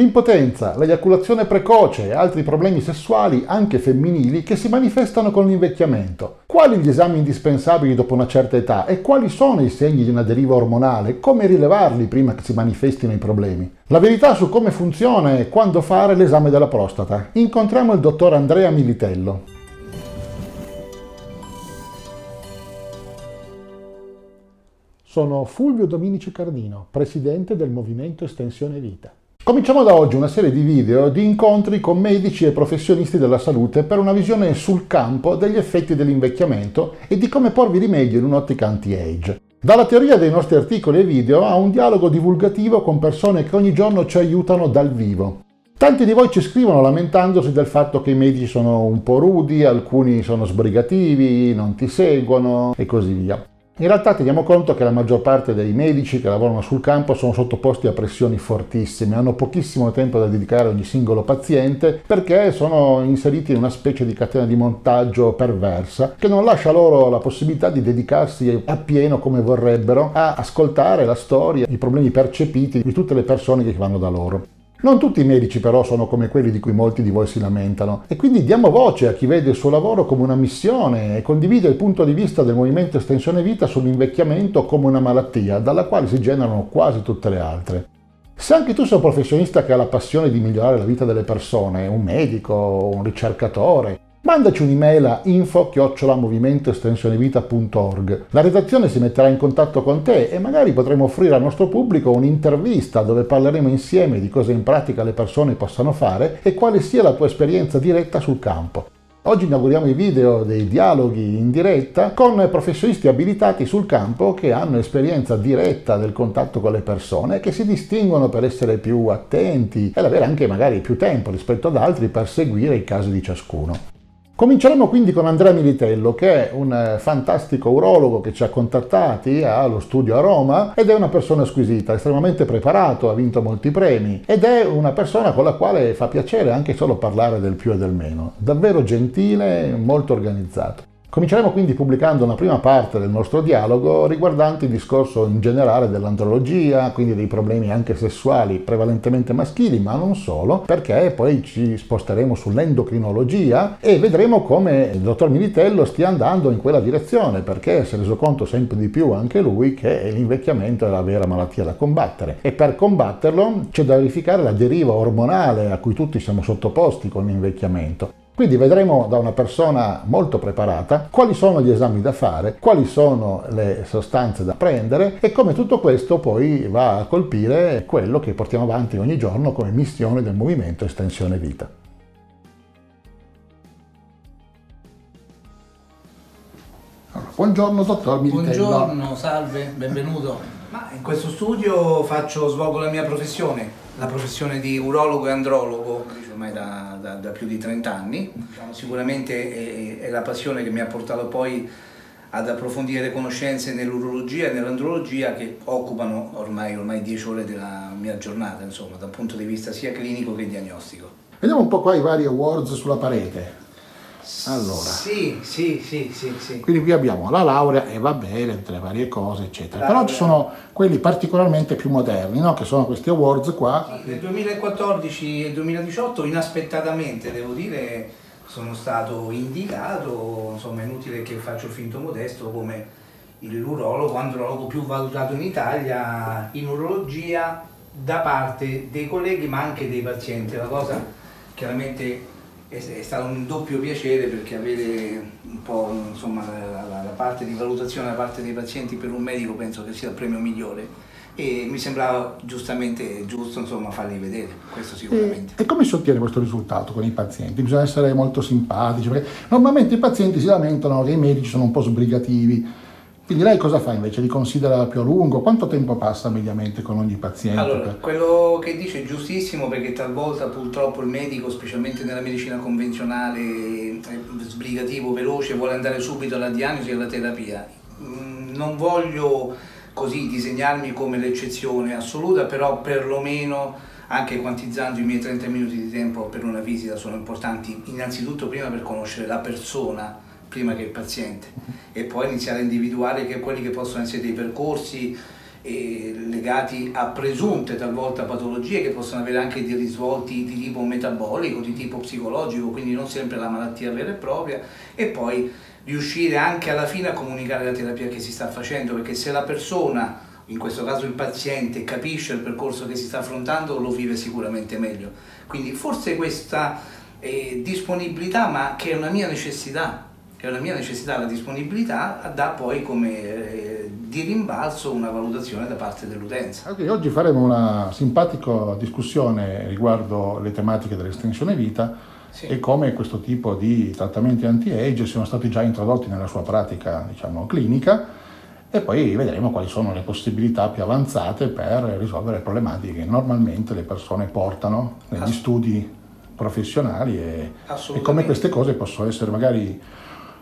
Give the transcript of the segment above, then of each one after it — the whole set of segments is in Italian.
L'impotenza, l'eiaculazione precoce e altri problemi sessuali, anche femminili, che si manifestano con l'invecchiamento. Quali gli esami indispensabili dopo una certa età e quali sono i segni di una deriva ormonale? Come rilevarli prima che si manifestino i problemi? La verità su come funziona e quando fare l'esame della prostata. Incontriamo il dottor Andrea Militello. Sono Fulvio Dominici Cardino, presidente del Movimento Estensione Vita. Cominciamo da oggi una serie di video di incontri con medici e professionisti della salute per una visione sul campo degli effetti dell'invecchiamento e di come porvi rimedio in un'ottica anti-age. Dalla teoria dei nostri articoli e video a un dialogo divulgativo con persone che ogni giorno ci aiutano dal vivo. Tanti di voi ci scrivono lamentandosi del fatto che i medici sono un po' rudi, alcuni sono sbrigativi, non ti seguono e così via. In realtà teniamo conto che la maggior parte dei medici che lavorano sul campo sono sottoposti a pressioni fortissime, hanno pochissimo tempo da dedicare a ogni singolo paziente perché sono inseriti in una specie di catena di montaggio perversa che non lascia loro la possibilità di dedicarsi appieno come vorrebbero a ascoltare la storia, i problemi percepiti di tutte le persone che vanno da loro. Non tutti i medici però sono come quelli di cui molti di voi si lamentano e quindi diamo voce a chi vede il suo lavoro come una missione e condivide il punto di vista del movimento Estensione Vita sull'invecchiamento come una malattia dalla quale si generano quasi tutte le altre. Se anche tu sei un professionista che ha la passione di migliorare la vita delle persone, un medico, un ricercatore, Mandaci un'email a info-movimento-estensionevita.org. La redazione si metterà in contatto con te e magari potremo offrire al nostro pubblico un'intervista dove parleremo insieme di cosa in pratica le persone possano fare e quale sia la tua esperienza diretta sul campo. Oggi inauguriamo i video dei dialoghi in diretta con professionisti abilitati sul campo che hanno esperienza diretta del contatto con le persone e che si distinguono per essere più attenti e avere anche magari più tempo rispetto ad altri per seguire i casi di ciascuno. Cominceremo quindi con Andrea Militello, che è un eh, fantastico urologo che ci ha contattati allo studio a Roma ed è una persona squisita, estremamente preparato, ha vinto molti premi ed è una persona con la quale fa piacere anche solo parlare del più e del meno. Davvero gentile, molto organizzato. Cominceremo quindi pubblicando una prima parte del nostro dialogo riguardante il discorso in generale dell'andrologia, quindi dei problemi anche sessuali prevalentemente maschili, ma non solo, perché poi ci sposteremo sull'endocrinologia e vedremo come il dottor Militello stia andando in quella direzione, perché si è reso conto sempre di più anche lui che l'invecchiamento è la vera malattia da combattere e per combatterlo c'è da verificare la deriva ormonale a cui tutti siamo sottoposti con l'invecchiamento. Quindi vedremo da una persona molto preparata quali sono gli esami da fare, quali sono le sostanze da prendere e come tutto questo poi va a colpire quello che portiamo avanti ogni giorno come missione del movimento Estensione Vita. Allora, buongiorno dottor Militello. Buongiorno, salve, benvenuto. Ma in questo studio faccio, svolgo la mia professione, la professione di urologo e andrologo ormai da, da, da più di 30 anni. Sicuramente è, è, la passione che mi ha portato poi ad approfondire le conoscenze nell'urologia e nell'andrologia che occupano ormai, ormai 10 ore della mia giornata, insomma, dal punto di vista sia clinico che diagnostico. Vediamo un po' qua i vari awards sulla parete. Allora. Sì, sì, sì, sì, sì. Quindi qui abbiamo la laurea e va bene, tutte le varie cose, eccetera. Però ci sono quelli particolarmente più moderni, no? che sono questi awards qua. Sì, nel 2014 e 2018 inaspettatamente, devo dire, sono stato indicato, insomma è inutile che faccio finto modesto, come il urologo, andrologo più valutato in Italia in urologia da parte dei colleghi ma anche dei pazienti. La cosa chiaramente è, stato un doppio piacere perché avere un po' insomma, la, la, la, parte di valutazione da parte dei pazienti per un medico penso che sia il premio migliore e mi sembrava giustamente giusto insomma, farli vedere, questo sicuramente. E, e, come si ottiene questo risultato con i pazienti? Bisogna essere molto simpatici, perché normalmente i pazienti si lamentano che i medici sono un po' sbrigativi quindi lei cosa fa invece? Li considera più a lungo? Quanto tempo passa mediamente con ogni paziente? Allora, quello che dice è giustissimo perché talvolta purtroppo il medico, specialmente nella medicina convenzionale, è sbrigativo, veloce, vuole andare subito alla diagnosi e alla terapia. Mm, non voglio così disegnarmi come l'eccezione assoluta, però perlomeno anche quantizzando i miei 30 minuti di tempo per una visita sono importanti innanzitutto prima per conoscere la persona prima che il paziente e poi iniziare a individuare che quelli che possono essere dei percorsi eh, legati a presunte talvolta patologie che possono avere anche dei risvolti di tipo metabolico, di tipo psicologico, quindi non sempre la malattia vera e propria, e poi riuscire anche alla fine a comunicare la terapia che si sta facendo, perché se la persona, in questo caso il paziente, capisce il percorso che si sta affrontando, lo vive sicuramente meglio. Quindi forse questa eh, disponibilità, ma che è una mia necessità, è una mia necessità la disponibilità, dà poi come eh, di rimbalzo una valutazione da parte dell'utenza. Okay, oggi faremo una simpatica discussione riguardo le tematiche dell'estensione vita sì. e come questo tipo di trattamenti anti-age siano stati già introdotti nella sua pratica diciamo, clinica e poi vedremo quali sono le possibilità più avanzate per risolvere le problematiche che normalmente le persone portano negli studi professionali e, e come queste cose possono essere magari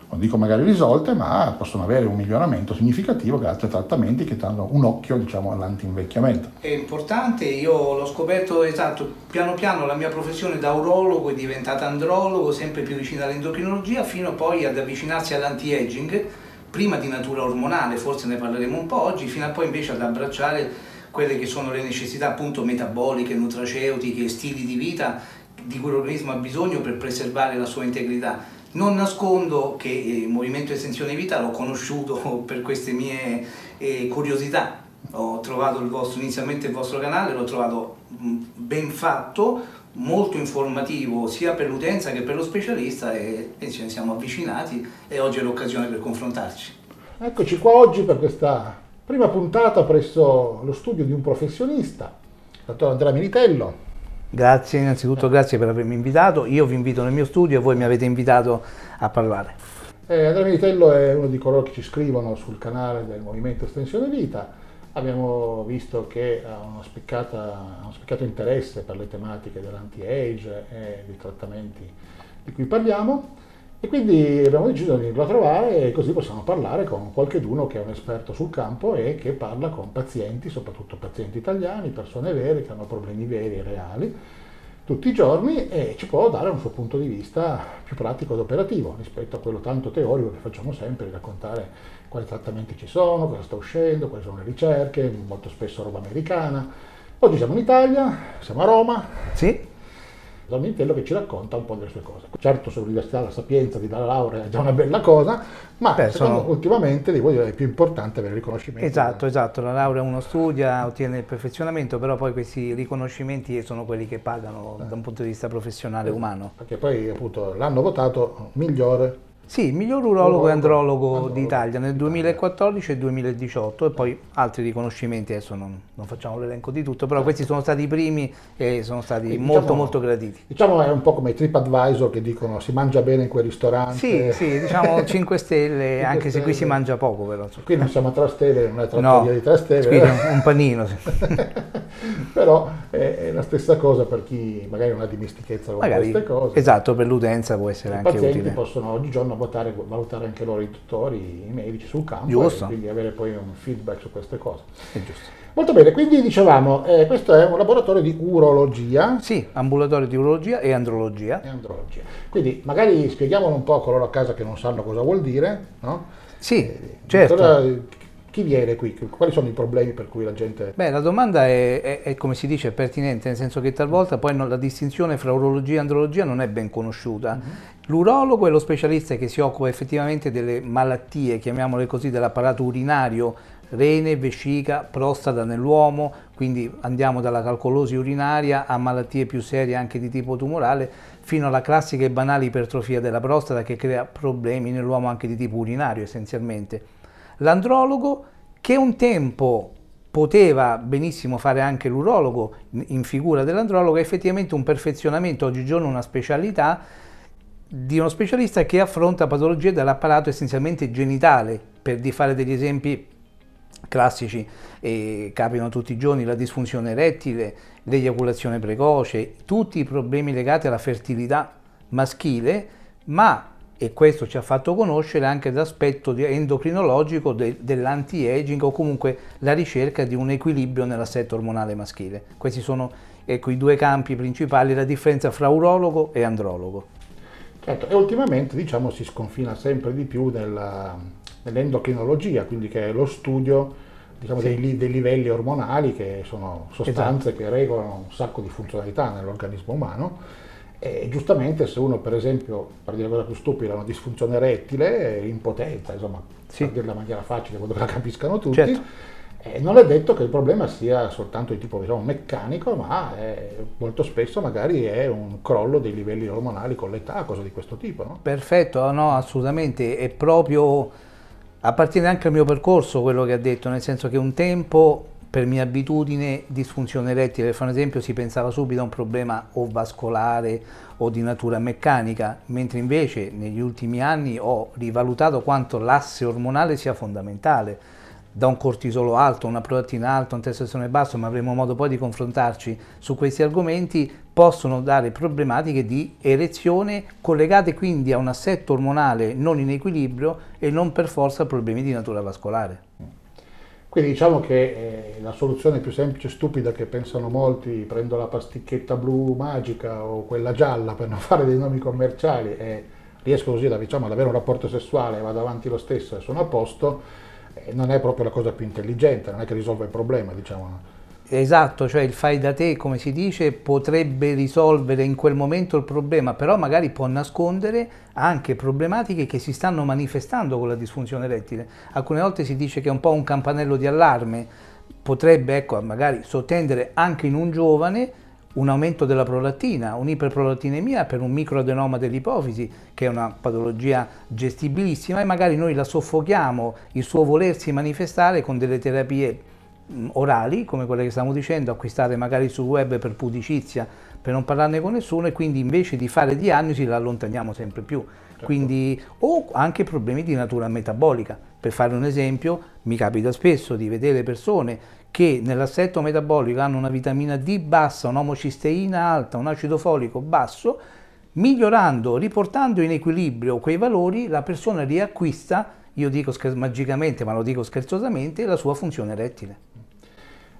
non dico magari risolte, ma possono avere un miglioramento significativo grazie a trattamenti che danno un occhio diciamo, all'antinvecchiamento. È importante, io l'ho scoperto esatto, piano piano la mia professione da urologo è diventata andrologo, sempre più vicina all'endocrinologia, fino poi ad avvicinarsi all'anti-aging, prima di natura ormonale, forse ne parleremo un po' oggi, fino a poi invece ad abbracciare quelle che sono le necessità appunto metaboliche, nutraceutiche, stili di vita di cui l'organismo ha bisogno per preservare la sua integrità non nascondo che il Movimento Estensione Vita l'ho conosciuto per queste mie eh, curiosità. Ho trovato il vostro, inizialmente il vostro canale, l'ho trovato mm, ben fatto, molto informativo sia per l'utenza che per lo specialista e, e ci siamo avvicinati e oggi è l'occasione per confrontarci. Eccoci qua oggi per questa prima puntata presso lo studio di un professionista, il dottor Andrea Militello, Grazie, innanzitutto grazie per avermi invitato. Io vi invito nel mio studio e voi mi avete invitato a parlare. Eh, Andrea Militello è uno di coloro che ci scrivono sul canale del Movimento Estensione Vita. Abbiamo visto che ha uno, uno spiccato interesse per le tematiche dell'anti-age e dei trattamenti di cui parliamo e quindi abbiamo deciso di venirlo a trovare e così possiamo parlare con qualcheduno che è un esperto sul campo e che parla con pazienti, soprattutto pazienti italiani, persone vere che hanno problemi veri e reali tutti i giorni e ci può dare un suo punto di vista più pratico ed operativo rispetto a quello tanto teorico che facciamo sempre raccontare quali trattamenti ci sono, cosa sta uscendo, quali sono le ricerche, molto spesso roba americana. Oggi siamo in Italia, siamo a Roma. Sì. Dominitello che ci racconta un po' delle sue cose. Certo sull'Università la sapienza di dare laurea è già una bella cosa, ma Beh, sono... ultimamente dire, è più importante avere il riconoscimento. Esatto, esatto, la laurea uno studia, ottiene il perfezionamento, però poi questi riconoscimenti sono quelli che pagano eh. da un punto di vista professionale umano. Perché poi appunto l'hanno votato migliore sì, il miglior urologo e andrologo d'Italia nel 2014 e 2018 e poi altri riconoscimenti, adesso non, non facciamo l'elenco di tutto, però questi sono stati i primi e sono stati e diciamo, molto molto graditi. Diciamo è un po' come i TripAdvisor che dicono si mangia bene in quel ristorante. Sì, sì, diciamo 5 stelle, 5 anche stelle. se qui si mangia poco però. Qui non siamo a 3 stelle, non è trattoria no, di 3 stelle. Qui è un panino. Però è, è, la stessa cosa per chi magari non ha dimestichezza con magari, queste cose. Esatto, per l'utenza può essere I anche utile. I pazienti possono oggigiorno valutare, valutare anche loro i dottori, i medici sul campo giusto. e quindi avere poi un feedback su queste cose. È giusto. Molto bene, quindi dicevamo, eh, questo è un laboratorio di urologia. Sì, ambulatorio di urologia e andrologia. E andrologia. Quindi magari spieghiamolo un po' a coloro a casa che non sanno cosa vuol dire, no? Sì, eh, certo. Allora, chi viene qui? Quali sono i problemi per cui la gente... Beh, la domanda è, è, è come si dice, pertinente, nel senso che talvolta poi non, la distinzione fra urologia e andrologia non è ben conosciuta. Mm-hmm. L'urologo è lo specialista che si occupa effettivamente delle malattie, chiamiamole così, dell'apparato urinario, rene, vescica, prostata nell'uomo, quindi andiamo dalla calcolosi urinaria a malattie più serie anche di tipo tumorale, fino alla classica e banale ipertrofia della prostata che crea problemi nell'uomo anche di tipo urinario essenzialmente. L'andrologo, che un tempo poteva benissimo fare anche l'urologo in figura dell'andrologo, è effettivamente un perfezionamento, oggigiorno una specialità di uno specialista che affronta patologie dell'apparato essenzialmente genitale, per di fare degli esempi classici eh, capitano tutti i giorni la disfunzione erettile, l'eiaculazione precoce, tutti i problemi legati alla fertilità maschile, ma e questo ci ha fatto conoscere anche l'aspetto endocrinologico de, dell'anti-aging o comunque la ricerca di un equilibrio nell'assetto ormonale maschile. Questi sono ecco, i due campi principali, la differenza fra urologo e andrologo. Certo, e ultimamente diciamo, si sconfina sempre di più nella, nell'endocrinologia, quindi che è lo studio diciamo, sì. dei, dei, livelli ormonali che sono sostanze esatto. che regolano un sacco di funzionalità nell'organismo umano. E giustamente se uno per esempio, per dire una cosa più stupida, ha una disfunzione erettile, impotenza, insomma, sì. per dirla in maniera facile, in modo che la capiscano tutti, certo. eh, non è detto che il problema sia soltanto di tipo diciamo, meccanico, ma è, molto spesso magari è un crollo dei livelli ormonali con l'età, cose di questo tipo. No? Perfetto, no, assolutamente, è proprio appartiene anche al mio percorso quello che ha detto, nel senso che un tempo per mia abitudine disfunzione erettile, per fare un esempio si pensava subito a un problema o vascolare o di natura meccanica, mentre invece negli ultimi anni ho rivalutato quanto l'asse ormonale sia fondamentale da un cortisolo alto, una proteina alta, un testosterone basso, ma avremo modo poi di confrontarci su questi argomenti, possono dare problematiche di erezione collegate quindi a un assetto ormonale non in equilibrio e non per forza a problemi di natura vascolare. Quindi diciamo che eh, la soluzione più semplice e stupida che pensano molti, prendo la pasticchetta blu magica o quella gialla per non fare dei nomi commerciali e riesco così diciamo, ad avere un rapporto sessuale, vado avanti lo stesso e sono a posto, eh, non è proprio la cosa più intelligente, non è che risolve il problema, diciamo. Esatto, cioè il fai da te, come si dice, potrebbe risolvere in quel momento il problema, però magari può nascondere anche problematiche che si stanno manifestando con la disfunzione erettile. Alcune volte si dice che è un po' un campanello di allarme, potrebbe ecco, magari sottendere anche in un giovane un aumento della prolattina, un'iperprolattinemia per un microadenoma dell'ipofisi, che è una patologia gestibilissima e magari noi la soffochiamo il suo volersi manifestare con delle terapie orali, come quelle che stiamo dicendo, acquistate magari sul web per pudicizia, per non parlarne con nessuno e quindi invece di fare diagnosi la allontaniamo sempre più. Certo. Quindi, o anche problemi di natura metabolica. Per fare un esempio, mi capita spesso di vedere persone che nell'assetto metabolico hanno una vitamina D bassa, un'omocisteina alta, un acido folico basso, migliorando, riportando in equilibrio quei valori, la persona riacquista, io dico magicamente, ma lo dico scherzosamente, la sua funzione erettile.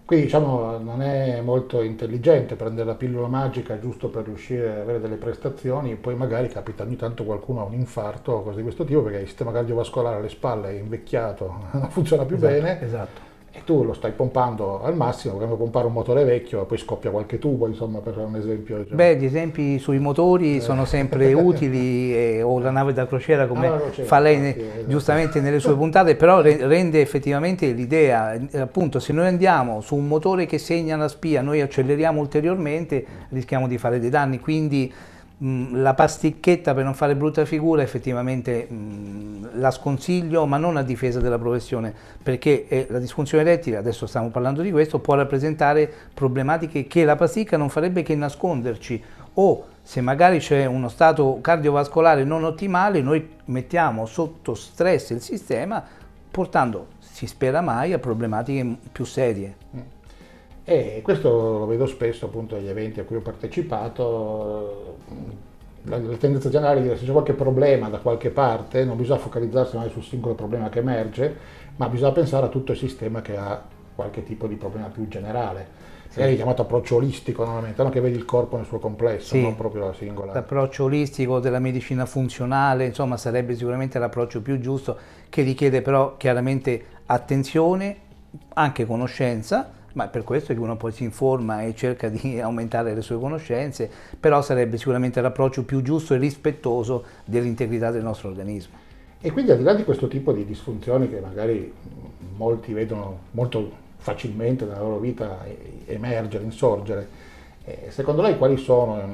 Quindi diciamo non è molto intelligente prendere la pillola magica giusto per riuscire ad avere delle prestazioni e poi magari capita ogni tanto qualcuno ha un infarto o cose di questo tipo perché il sistema cardiovascolare alle spalle è invecchiato, non funziona più esatto, bene. Esatto e tu lo stai pompando al massimo, come pompare un motore vecchio e poi scoppia qualche tubo, insomma, per un esempio. Diciamo. Beh, gli esempi sui motori eh. sono sempre utili, eh, o la nave da crociera, come ah, crociera, fa lei ne, esatto. giustamente nelle sue puntate, però re, rende effettivamente l'idea, appunto, se noi andiamo su un motore che segna la spia, noi acceleriamo ulteriormente, rischiamo di fare dei danni, quindi Mm, la pasticchetta per non fare brutta figura effettivamente mh, mm, la sconsiglio ma non a difesa della professione perché eh, la disfunzione erettile, adesso stiamo parlando di questo, può rappresentare problematiche che la pasticca non farebbe che nasconderci o se magari c'è uno stato cardiovascolare non ottimale noi mettiamo sotto stress il sistema portando, si spera mai, a problematiche più serie. E questo lo vedo spesso appunto agli eventi a cui ho partecipato. La, la tendenza generale è dire se c'è qualche problema da qualche parte non bisogna focalizzarsi mai sul singolo problema che emerge, ma bisogna pensare a tutto il sistema che ha qualche tipo di problema più generale. Sì. È chiamato approccio olistico normalmente, no? che vedi il corpo nel suo complesso, sì. non proprio la singola. L'approccio olistico della medicina funzionale, insomma, sarebbe sicuramente l'approccio più giusto, che richiede però chiaramente attenzione, anche conoscenza, ma per questo che uno poi si informa e cerca di aumentare le sue conoscenze, però sarebbe sicuramente l'approccio più giusto e rispettoso dell'integrità del nostro organismo. E quindi al di là di questo tipo di disfunzioni che magari molti vedono molto facilmente nella loro vita emergere, insorgere, eh, secondo lei quali sono,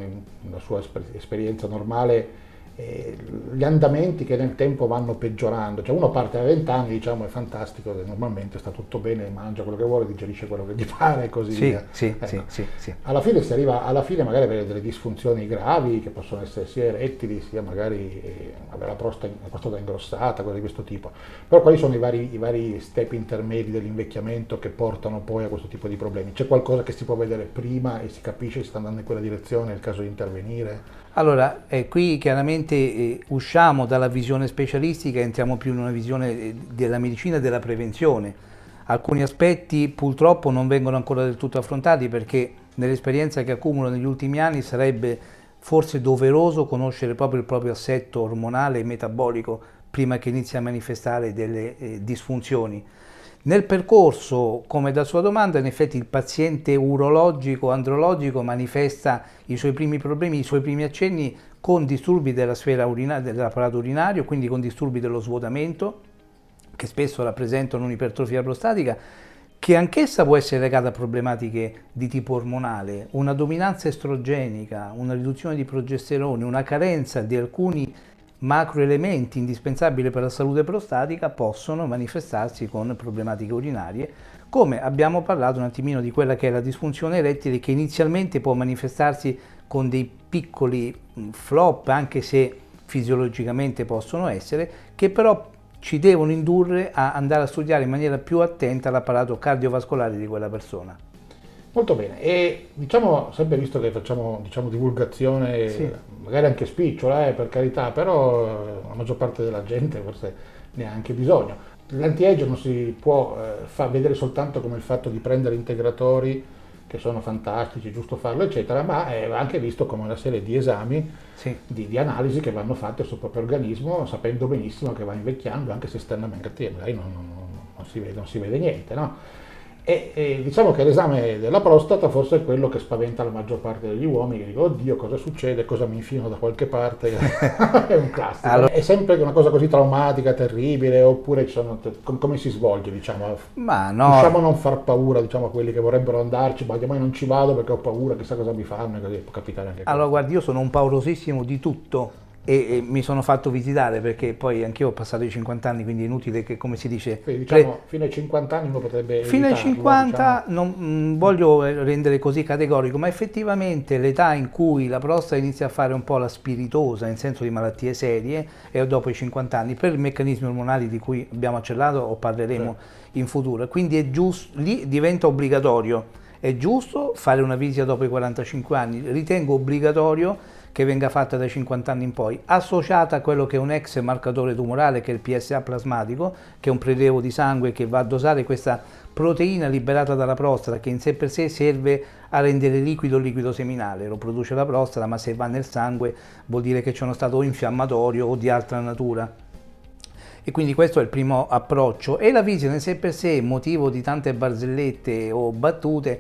nella sua esperienza normale, eh, gli andamenti che nel tempo vanno peggiorando, cioè uno parte a 20 anni diciamo è fantastico, normalmente sta tutto bene, mangia quello che vuole, digerisce quello che gli pare e così sì, via. Sì, ecco. sì, sì, sì, Alla fine si arriva, alla fine magari avere delle disfunzioni gravi che possono essere sia erettili sia magari eh, avere la prostata, la prostata ingrossata, cose di questo tipo. Però quali sono i vari, i vari step intermedi dell'invecchiamento che portano poi a questo tipo di problemi? C'è qualcosa che si può vedere prima e si capisce si sta andando in quella direzione, è il caso di intervenire? Allora, eh, qui chiaramente eh, usciamo dalla visione specialistica e entriamo più in una visione eh, della medicina e della prevenzione. Alcuni aspetti purtroppo non vengono ancora del tutto affrontati perché nell'esperienza che accumulo negli ultimi anni sarebbe forse doveroso conoscere proprio il proprio assetto ormonale e metabolico prima che inizi a manifestare delle eh, disfunzioni. Nel percorso, come da sua domanda, in effetti il paziente urologico andrologico manifesta i suoi primi problemi, i suoi primi accenni con disturbi della sfera urina, dell'apparato urinario, quindi con disturbi dello svuotamento, che spesso rappresentano un'ipertrofia prostatica, che anch'essa può essere legata a problematiche di tipo ormonale, una dominanza estrogenica, una riduzione di progesterone, una carenza di alcuni macroelementi indispensabili per la salute prostatica possono manifestarsi con problematiche urinarie, come abbiamo parlato un attimino di quella che è la disfunzione erettile che inizialmente può manifestarsi con dei piccoli flop, anche se fisiologicamente possono essere, che però ci devono indurre a andare a studiare in maniera più attenta l'apparato cardiovascolare di quella persona. Molto bene, e diciamo, sempre visto che facciamo diciamo, divulgazione, sì. Magari anche spicciola, eh, per carità, però la maggior parte della gente forse ne ha anche bisogno. L'anti-age non si può eh, far vedere soltanto come il fatto di prendere integratori che sono fantastici, giusto farlo, eccetera, ma è anche visto come una serie di esami, sì. di, di, analisi che vanno fatte sul proprio organismo, sapendo benissimo che va invecchiando, anche se esternamente magari non, non, non, si vede, non si vede niente. No? E, e, diciamo che l'esame della prostata forse è quello che spaventa la maggior parte degli uomini, che dicono oddio cosa succede, cosa mi infino da qualche parte, è un classico. Allora, è sempre una cosa così traumatica, terribile, oppure sono, come si svolge diciamo? Ma no. Riusciamo a non far paura diciamo, a quelli che vorrebbero andarci, ma io non ci vado perché ho paura, chissà cosa mi fanno, così può capitare anche Allora guardi, io sono un paurosissimo di tutto e, e, mi sono fatto visitare perché poi anch'io ho passato i 50 anni, quindi è inutile che, come si dice... Quindi, diciamo, pre... fino ai 50 anni uno potrebbe... Fino ai 50 diciamo. non mh, mm, voglio rendere così categorico, ma effettivamente l'età in cui la prostata inizia a fare un po' la spiritosa, in senso di malattie serie, è dopo i 50 anni, per i meccanismi ormonali di cui abbiamo accellato o parleremo sì. in futuro. Quindi è giusto, lì diventa obbligatorio. È giusto fare una visita dopo i 45 anni, ritengo obbligatorio che venga fatta dai 50 anni in poi, associata a quello che è un ex marcatore tumorale che è il PSA plasmatico, che è un prelievo di sangue che va a dosare questa proteina liberata dalla prostata che in sé per sé serve a rendere liquido il liquido seminale, lo produce la prostata, ma se va nel sangue vuol dire che c'è uno stato infiammatorio o di altra natura. E quindi questo è il primo approccio. E la visita in sé per sé, motivo di tante barzellette o battute,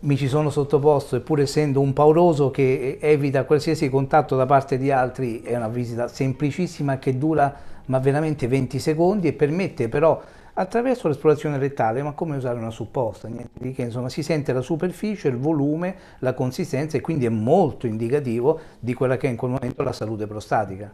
mi ci sono sottoposto, eppur essendo un pauroso che evita qualsiasi contatto da parte di altri, è una visita semplicissima che dura ma veramente 20 secondi e permette però attraverso l'esplorazione rettale, ma come usare una supposta, niente di che, insomma si sente la superficie, il volume, la consistenza e quindi è molto indicativo di quella che è in quel momento la salute prostatica.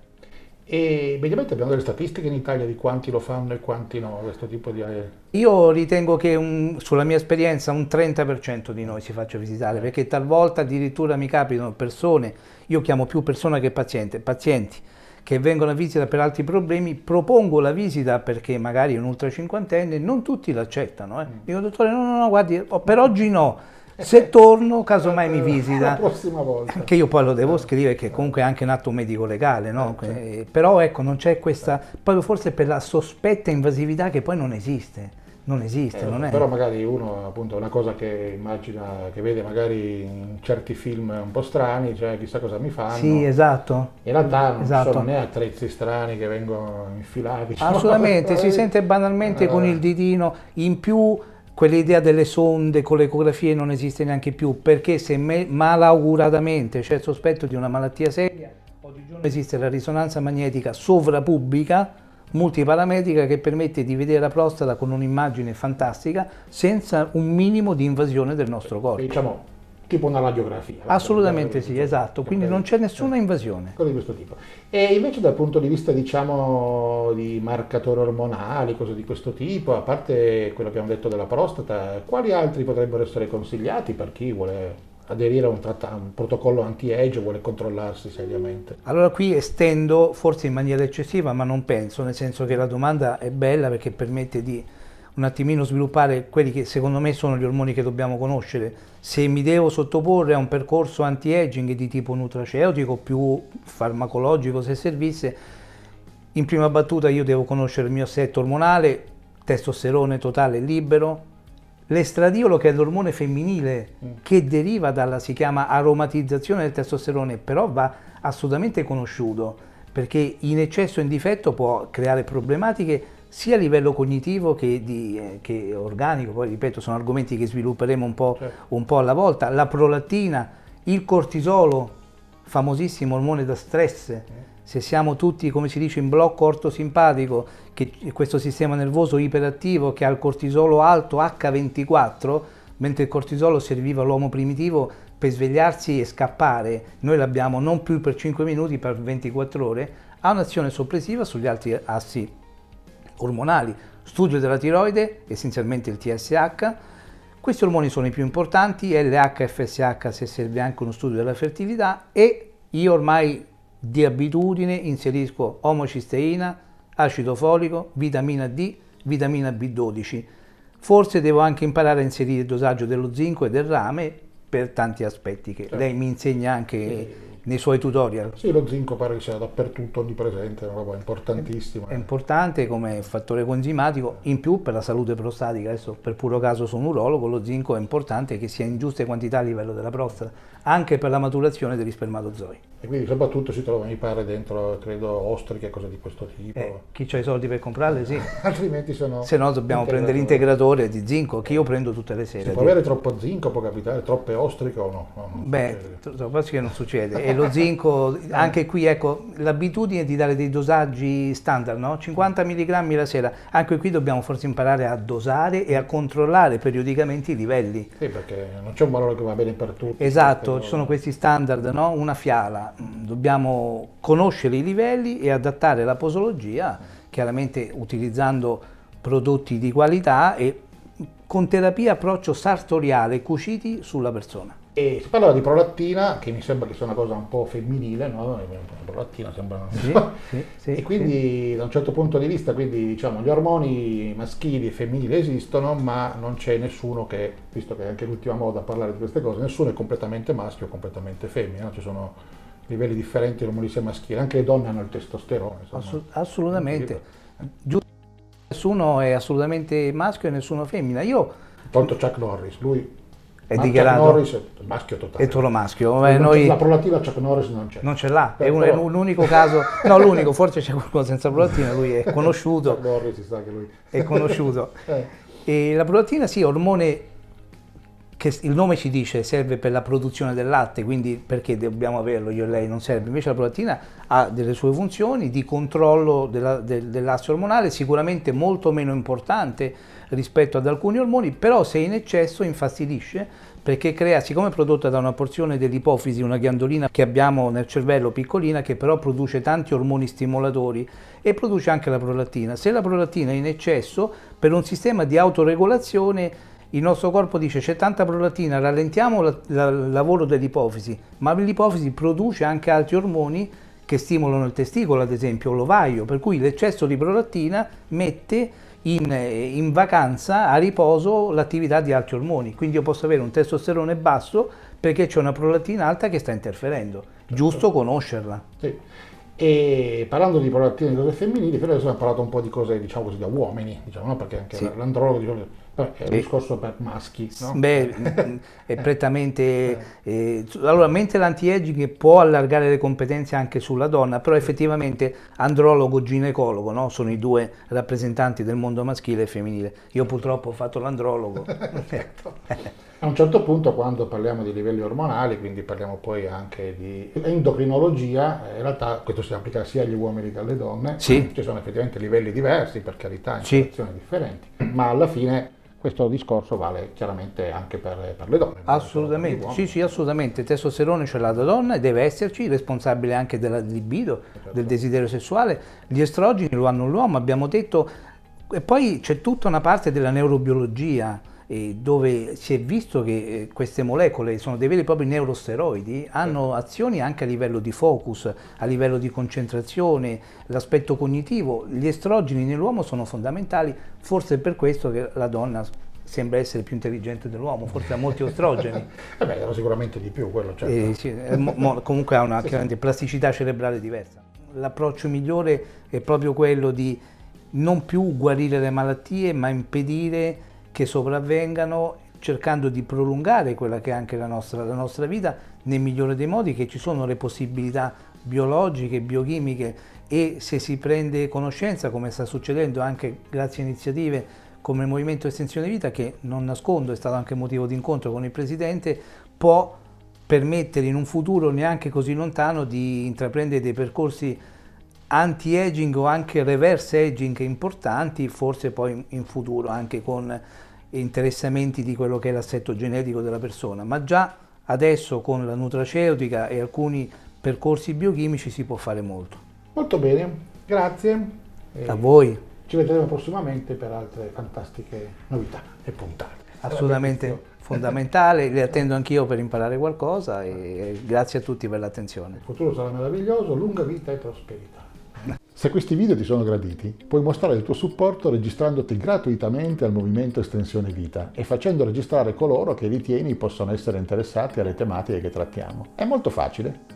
E mediamente abbiamo delle statistiche in Italia di quanti lo fanno e quanti no, questo tipo di... Io ritengo che un, sulla mia esperienza un 30% di noi si faccia visitare, perché talvolta addirittura mi capitano persone, io chiamo più persona che paziente, pazienti che vengono a visita per altri problemi, propongo la visita perché magari è un ultra cinquantenne, non tutti l'accettano. Eh. Mm. Dico, dottore, no, no, no, guardi, per oggi no se torno, casomai mi visita. La prossima volta. Che io poi lo devo scrivere, che comunque è anche un atto medico legale, no? Eh, certo. Eh, però ecco, non c'è questa, proprio forse per la sospetta invasività che poi non esiste. Non esiste, eh, non è. Però magari uno, appunto, è una cosa che immagina, che vede magari in certi film un po' strani, cioè chissà cosa mi fanno. Sì, esatto. In realtà non esatto. sono né attrezzi strani che vengono infilati. Diciamo. Assolutamente, si sente banalmente eh. con il ditino in più quell'idea delle sonde con le ecografie non esiste neanche più, perché se me, malauguratamente c'è il sospetto di una malattia seria, oggigiorno esiste la risonanza magnetica sovrapubblica, multiparametrica, che permette di vedere la prostata con un'immagine fantastica senza un minimo di invasione del nostro corpo. Diciamo, tipo una radiografia. Assolutamente sì, esatto, quindi non c'è nessuna invasione. Cose di questo tipo. E invece dal punto di vista diciamo di marcatori ormonali, cose di questo tipo, a parte quello che abbiamo detto della prostata, quali altri potrebbero essere consigliati per chi vuole aderire a un, tratta- un protocollo anti-age vuole controllarsi seriamente? Allora qui estendo forse in maniera eccessiva, ma non penso, nel senso che la domanda è bella perché permette di un attimino sviluppare quelli che secondo me sono gli ormoni che dobbiamo conoscere. Se mi devo sottoporre a un percorso anti-aging di tipo nutraceutico più farmacologico se servisse, in prima battuta io devo conoscere il mio assetto ormonale, testosterone totale libero, l'estradiolo che è l'ormone femminile mm. che deriva dalla, si chiama aromatizzazione del testosterone, però va assolutamente conosciuto perché in eccesso o in difetto può creare problematiche sia a livello cognitivo che, di, eh, che, organico, poi ripeto sono argomenti che svilupperemo un po', certo. un po' alla volta, la prolattina, il cortisolo, famosissimo ormone da stress, eh. se siamo tutti, come si dice, in blocco ortosimpatico, che questo sistema nervoso iperattivo che ha il cortisolo alto H24, mentre il cortisolo serviva all'uomo primitivo per svegliarsi e scappare, noi l'abbiamo non più per 5 minuti, per 24 ore, ha un'azione soppressiva sugli altri assi ormonali. Studio della tiroide, essenzialmente il TSH. Questi ormoni sono i più importanti, LH, FSH se serve anche uno studio della fertilità e io ormai di abitudine inserisco omocisteina, acido folico, vitamina D, vitamina B12. Forse devo anche imparare a inserire il dosaggio dello zinco e del rame per tanti aspetti che certo. lei mi insegna anche nei suoi tutorial. Sì, lo zinco pare che sia dappertutto onnipresente, è una roba importantissima. È importante come fattore coenzimatico, in più per la salute prostatica, adesso per puro caso sono urologo, lo zinco è importante che sia in giuste quantità a livello della prostata, anche per la maturazione degli spermatozoi. E quindi soprattutto si trova, mi pare, dentro, credo, ostriche, cose di questo tipo. Eh, chi ha i soldi per comprarle, sì. Altrimenti sono... Se no dobbiamo prendere l'integratore di zinco, che io prendo tutte le sere. Si può avere troppo zinco, può capitare, troppe ostriche o no? no Beh, troppo che non succede. E lo zinco, anche qui, ecco, l'abitudine di dare dei dosaggi standard, no? 50 mg la sera. Anche qui dobbiamo forse imparare a dosare e a controllare periodicamente i livelli. Sì, perché non c'è un valore che va bene per tutti. Esatto, ci sono questi standard, no? Una fiala dobbiamo conoscere i livelli e adattare la posologia, chiaramente utilizzando prodotti di qualità e con terapia approccio sartoriale cuciti sulla persona. E si parlava di prolattina, che mi sembra che sia una cosa un po' femminile, no? La prolattina sembra... Sì, sì, sì, e quindi da un certo punto di vista, quindi diciamo, gli ormoni maschili e femminili esistono, ma non c'è nessuno che, visto che è anche l'ultima moda a parlare di queste cose, nessuno è completamente maschio o completamente femmina, ci sono livelli differenti ormoni sia maschili, anche le donne hanno il testosterone. Insomma. assolutamente. Giusto. Nessuno è assolutamente maschio e nessuno femmina. Io... Tolto Chuck Norris, lui è dichiarato Chuck Norris è maschio totale. È solo maschio. Beh, noi... La prolatina Chuck Norris non c'è. Non ce l'ha, Beh, è, un, però... è l'unico caso, no l'unico, forse c'è qualcuno senza prolatina, lui è conosciuto. Chuck Norris si sa che lui... È conosciuto. eh. E la prolatina sì, ormone che il nome ci dice serve per la produzione del latte, quindi perché dobbiamo averlo io e lei non serve, invece la prolattina ha delle sue funzioni di controllo della, del, dell'asse ormonale, sicuramente molto meno importante rispetto ad alcuni ormoni, però se in eccesso infastidisce perché crea, siccome è prodotta da una porzione dell'ipofisi, una ghiandolina che abbiamo nel cervello piccolina, che però produce tanti ormoni stimolatori e produce anche la prolattina. Se la prolattina è in eccesso, per un sistema di autoregolazione il nostro corpo dice c'è tanta prolattina, rallentiamo il lavoro dell'ipofisi, ma l'ipofisi produce anche altri ormoni che stimolano il testicolo, ad esempio l'ovaio, per cui l'eccesso di prolattina mette in, in, vacanza, a riposo, l'attività di altri ormoni. Quindi io posso avere un testosterone basso perché c'è una prolattina alta che sta interferendo. Giusto conoscerla. Sì. E parlando di prolattina di cose femminili, però adesso abbiamo parlato un po' di cose, diciamo così, da uomini, diciamo, no? perché anche sì. l'andrologo è un discorso per maschi, no? Beh, è prettamente... Eh, allora, mentre l'anti-aging può allargare le competenze anche sulla donna, però effettivamente andrologo, ginecologo, no? sono i due rappresentanti del mondo maschile e femminile. Io purtroppo ho fatto l'andrologo. Certo. A un certo punto, quando parliamo di livelli ormonali, quindi parliamo poi anche di endocrinologia, in realtà questo si applica sia agli uomini che alle donne, sì. ci sono effettivamente livelli diversi, per carità, in situazioni sì. differenti, ma alla fine questo discorso vale chiaramente anche per, per le donne. Assolutamente, sì, sì, assolutamente. Il testosterone ce l'ha la donna e deve esserci, responsabile anche della libido, certo. del desiderio sessuale. Gli estrogeni lo hanno l'uomo, abbiamo detto, e poi c'è tutta una parte della neurobiologia dove si è visto che eh, queste molecole sono dei veri e propri neurosteroidi, hanno azioni anche a livello di focus, a livello di concentrazione, l'aspetto cognitivo. Gli estrogeni nell'uomo sono fondamentali, forse è per questo che la donna sembra essere più intelligente dell'uomo, forse ha molti estrogeni. eh beh, sicuramente di più quello, certo. eh, sì, mo, mo, comunque ha una sì. plasticità cerebrale diversa. L'approccio migliore è proprio quello di non più guarire le malattie, ma impedire che sopravvengano cercando di prolungare quella che è anche la nostra, la nostra vita nel migliore dei modi, che ci sono le possibilità biologiche, biochimiche e se si prende conoscenza, come sta succedendo anche grazie a iniziative come il Movimento Estensione Vita, che non nascondo è stato anche motivo di incontro con il Presidente, può permettere in un futuro neanche così lontano di intraprendere dei percorsi anti-aging o anche reverse aging importanti, forse poi in futuro anche con interessamenti di quello che è l'assetto genetico della persona, ma già adesso con la nutraceutica e alcuni percorsi biochimici si può fare molto. Molto bene, grazie. A voi. Ci vedremo prossimamente per altre fantastiche novità e puntate. Assolutamente fondamentale, li attendo anch'io per imparare qualcosa e grazie a tutti per l'attenzione. Il futuro sarà meraviglioso, lunga vita e prosperità. Se questi video ti sono graditi, puoi mostrare il tuo supporto registrandoti gratuitamente al movimento Estensione Vita e facendo registrare coloro che ritieni possano essere interessati alle tematiche che trattiamo. È molto facile.